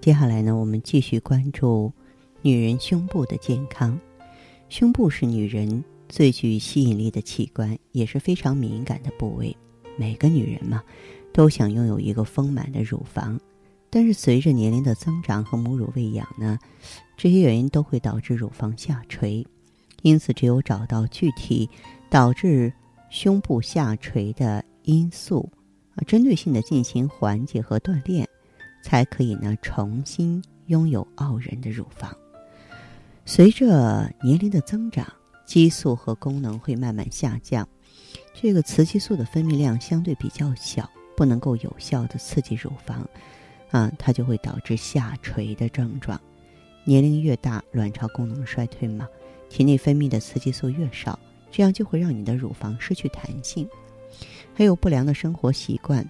接下来呢，我们继续关注女人胸部的健康。胸部是女人最具吸引力的器官，也是非常敏感的部位。每个女人嘛，都想拥有一个丰满的乳房，但是随着年龄的增长和母乳喂养呢，这些原因都会导致乳房下垂。因此，只有找到具体导致胸部下垂的因素，啊，针对性的进行缓解和锻炼。才可以呢，重新拥有傲人的乳房。随着年龄的增长，激素和功能会慢慢下降，这个雌激素的分泌量相对比较小，不能够有效的刺激乳房，啊，它就会导致下垂的症状。年龄越大，卵巢功能衰退嘛，体内分泌的雌激素越少，这样就会让你的乳房失去弹性。还有不良的生活习惯。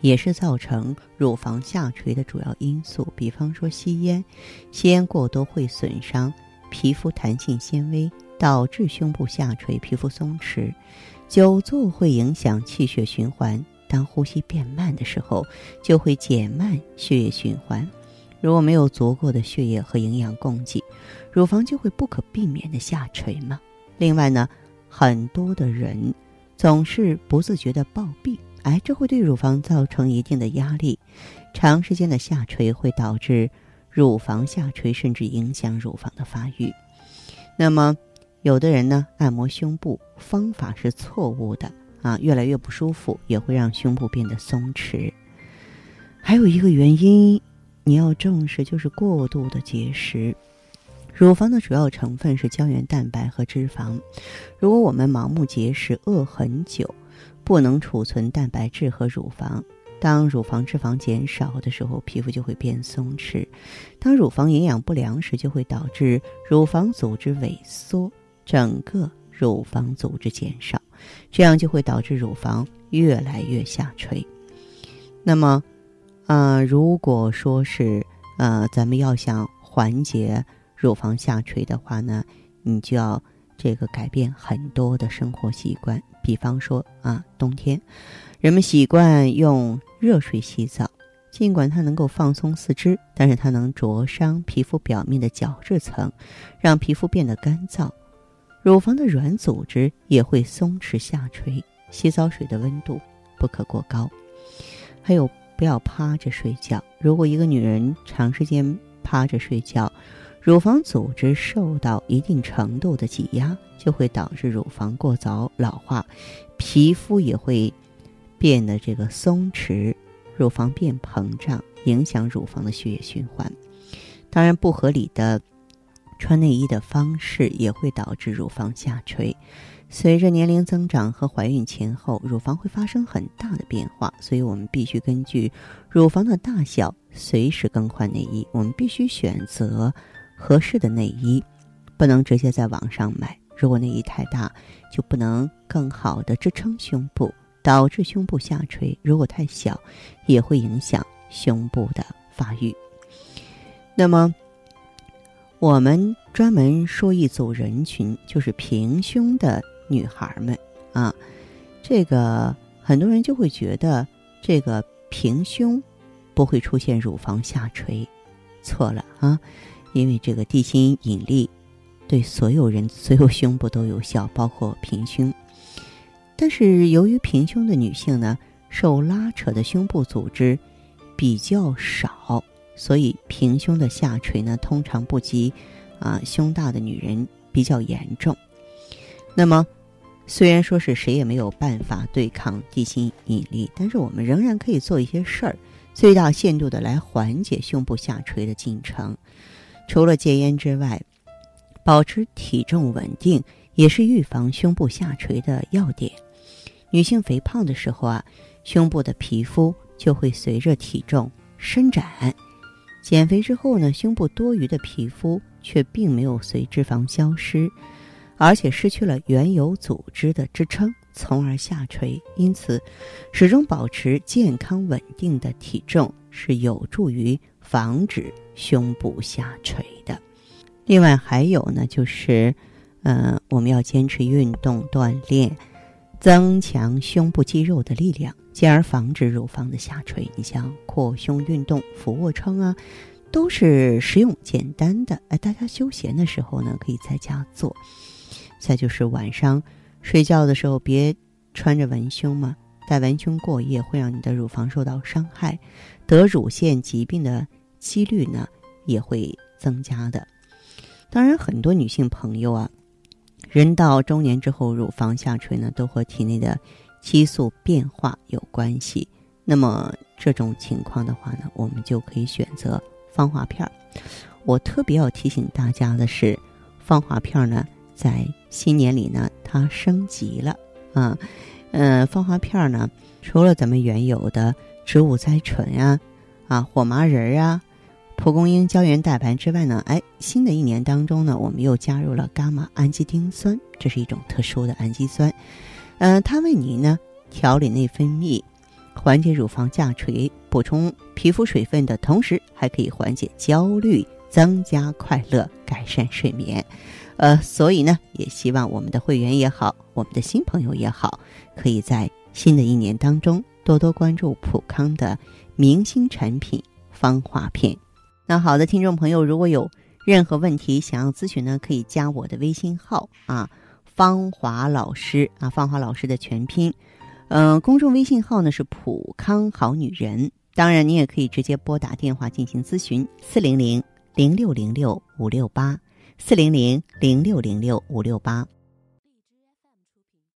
也是造成乳房下垂的主要因素，比方说吸烟，吸烟过多会损伤皮肤弹性纤维，导致胸部下垂、皮肤松弛；久坐会影响气血循环，当呼吸变慢的时候，就会减慢血液循环。如果没有足够的血液和营养供给，乳房就会不可避免的下垂嘛。另外呢，很多的人总是不自觉的暴毙。哎，这会对乳房造成一定的压力，长时间的下垂会导致乳房下垂，甚至影响乳房的发育。那么，有的人呢，按摩胸部方法是错误的啊，越来越不舒服，也会让胸部变得松弛。还有一个原因，你要重视，就是过度的节食。乳房的主要成分是胶原蛋白和脂肪，如果我们盲目节食，饿很久。不能储存蛋白质和乳房，当乳房脂肪减少的时候，皮肤就会变松弛；当乳房营养不良时，就会导致乳房组织萎缩，整个乳房组织减少，这样就会导致乳房越来越下垂。那么，啊，如果说是呃，咱们要想缓解乳房下垂的话呢，你就要这个改变很多的生活习惯。比方说啊，冬天，人们习惯用热水洗澡，尽管它能够放松四肢，但是它能灼伤皮肤表面的角质层，让皮肤变得干燥，乳房的软组织也会松弛下垂。洗澡水的温度不可过高，还有不要趴着睡觉。如果一个女人长时间趴着睡觉，乳房组织受到一定程度的挤压，就会导致乳房过早老化，皮肤也会变得这个松弛，乳房变膨胀，影响乳房的血液循环。当然，不合理的穿内衣的方式也会导致乳房下垂。随着年龄增长和怀孕前后，乳房会发生很大的变化，所以我们必须根据乳房的大小随时更换内衣。我们必须选择。合适的内衣不能直接在网上买。如果内衣太大，就不能更好的支撑胸部，导致胸部下垂；如果太小，也会影响胸部的发育。那么，我们专门说一组人群，就是平胸的女孩们啊。这个很多人就会觉得，这个平胸不会出现乳房下垂，错了啊。因为这个地心引力对所有人、所有胸部都有效，包括平胸。但是由于平胸的女性呢，受拉扯的胸部组织比较少，所以平胸的下垂呢，通常不及啊胸大的女人比较严重。那么，虽然说是谁也没有办法对抗地心引力，但是我们仍然可以做一些事儿，最大限度的来缓解胸部下垂的进程。除了戒烟之外，保持体重稳定也是预防胸部下垂的要点。女性肥胖的时候啊，胸部的皮肤就会随着体重伸展，减肥之后呢，胸部多余的皮肤却并没有随脂肪消失，而且失去了原有组织的支撑，从而下垂。因此，始终保持健康稳定的体重是有助于防止胸部下垂的。另外还有呢，就是，呃，我们要坚持运动锻炼，增强胸部肌肉的力量，进而防止乳房的下垂。你像扩胸运动、俯卧撑啊，都是实用简单的。哎，大家休闲的时候呢，可以在家做。再就是晚上睡觉的时候，别穿着文胸嘛，戴文胸过夜会让你的乳房受到伤害，得乳腺疾病的几率呢也会增加的。当然，很多女性朋友啊，人到中年之后，乳房下垂呢，都和体内的激素变化有关系。那么这种情况的话呢，我们就可以选择芳华片儿。我特别要提醒大家的是，芳华片儿呢，在新年里呢，它升级了啊。嗯，芳华片呢，除了咱们原有的植物甾醇呀、啊火麻仁儿啊。蒲公英胶原蛋白之外呢，哎，新的一年当中呢，我们又加入了伽马氨基丁酸，这是一种特殊的氨基酸，呃，它为你呢调理内分泌，缓解乳房下垂，补充皮肤水分的同时，还可以缓解焦虑，增加快乐，改善睡眠，呃，所以呢，也希望我们的会员也好，我们的新朋友也好，可以在新的一年当中多多关注普康的明星产品芳华片。那好的，听众朋友，如果有任何问题想要咨询呢，可以加我的微信号啊，芳华老师啊，芳华老师的全拼，嗯，公众微信号呢是普康好女人。当然，你也可以直接拨打电话进行咨询，四零零零六零六五六八，四零零零六零六五六八。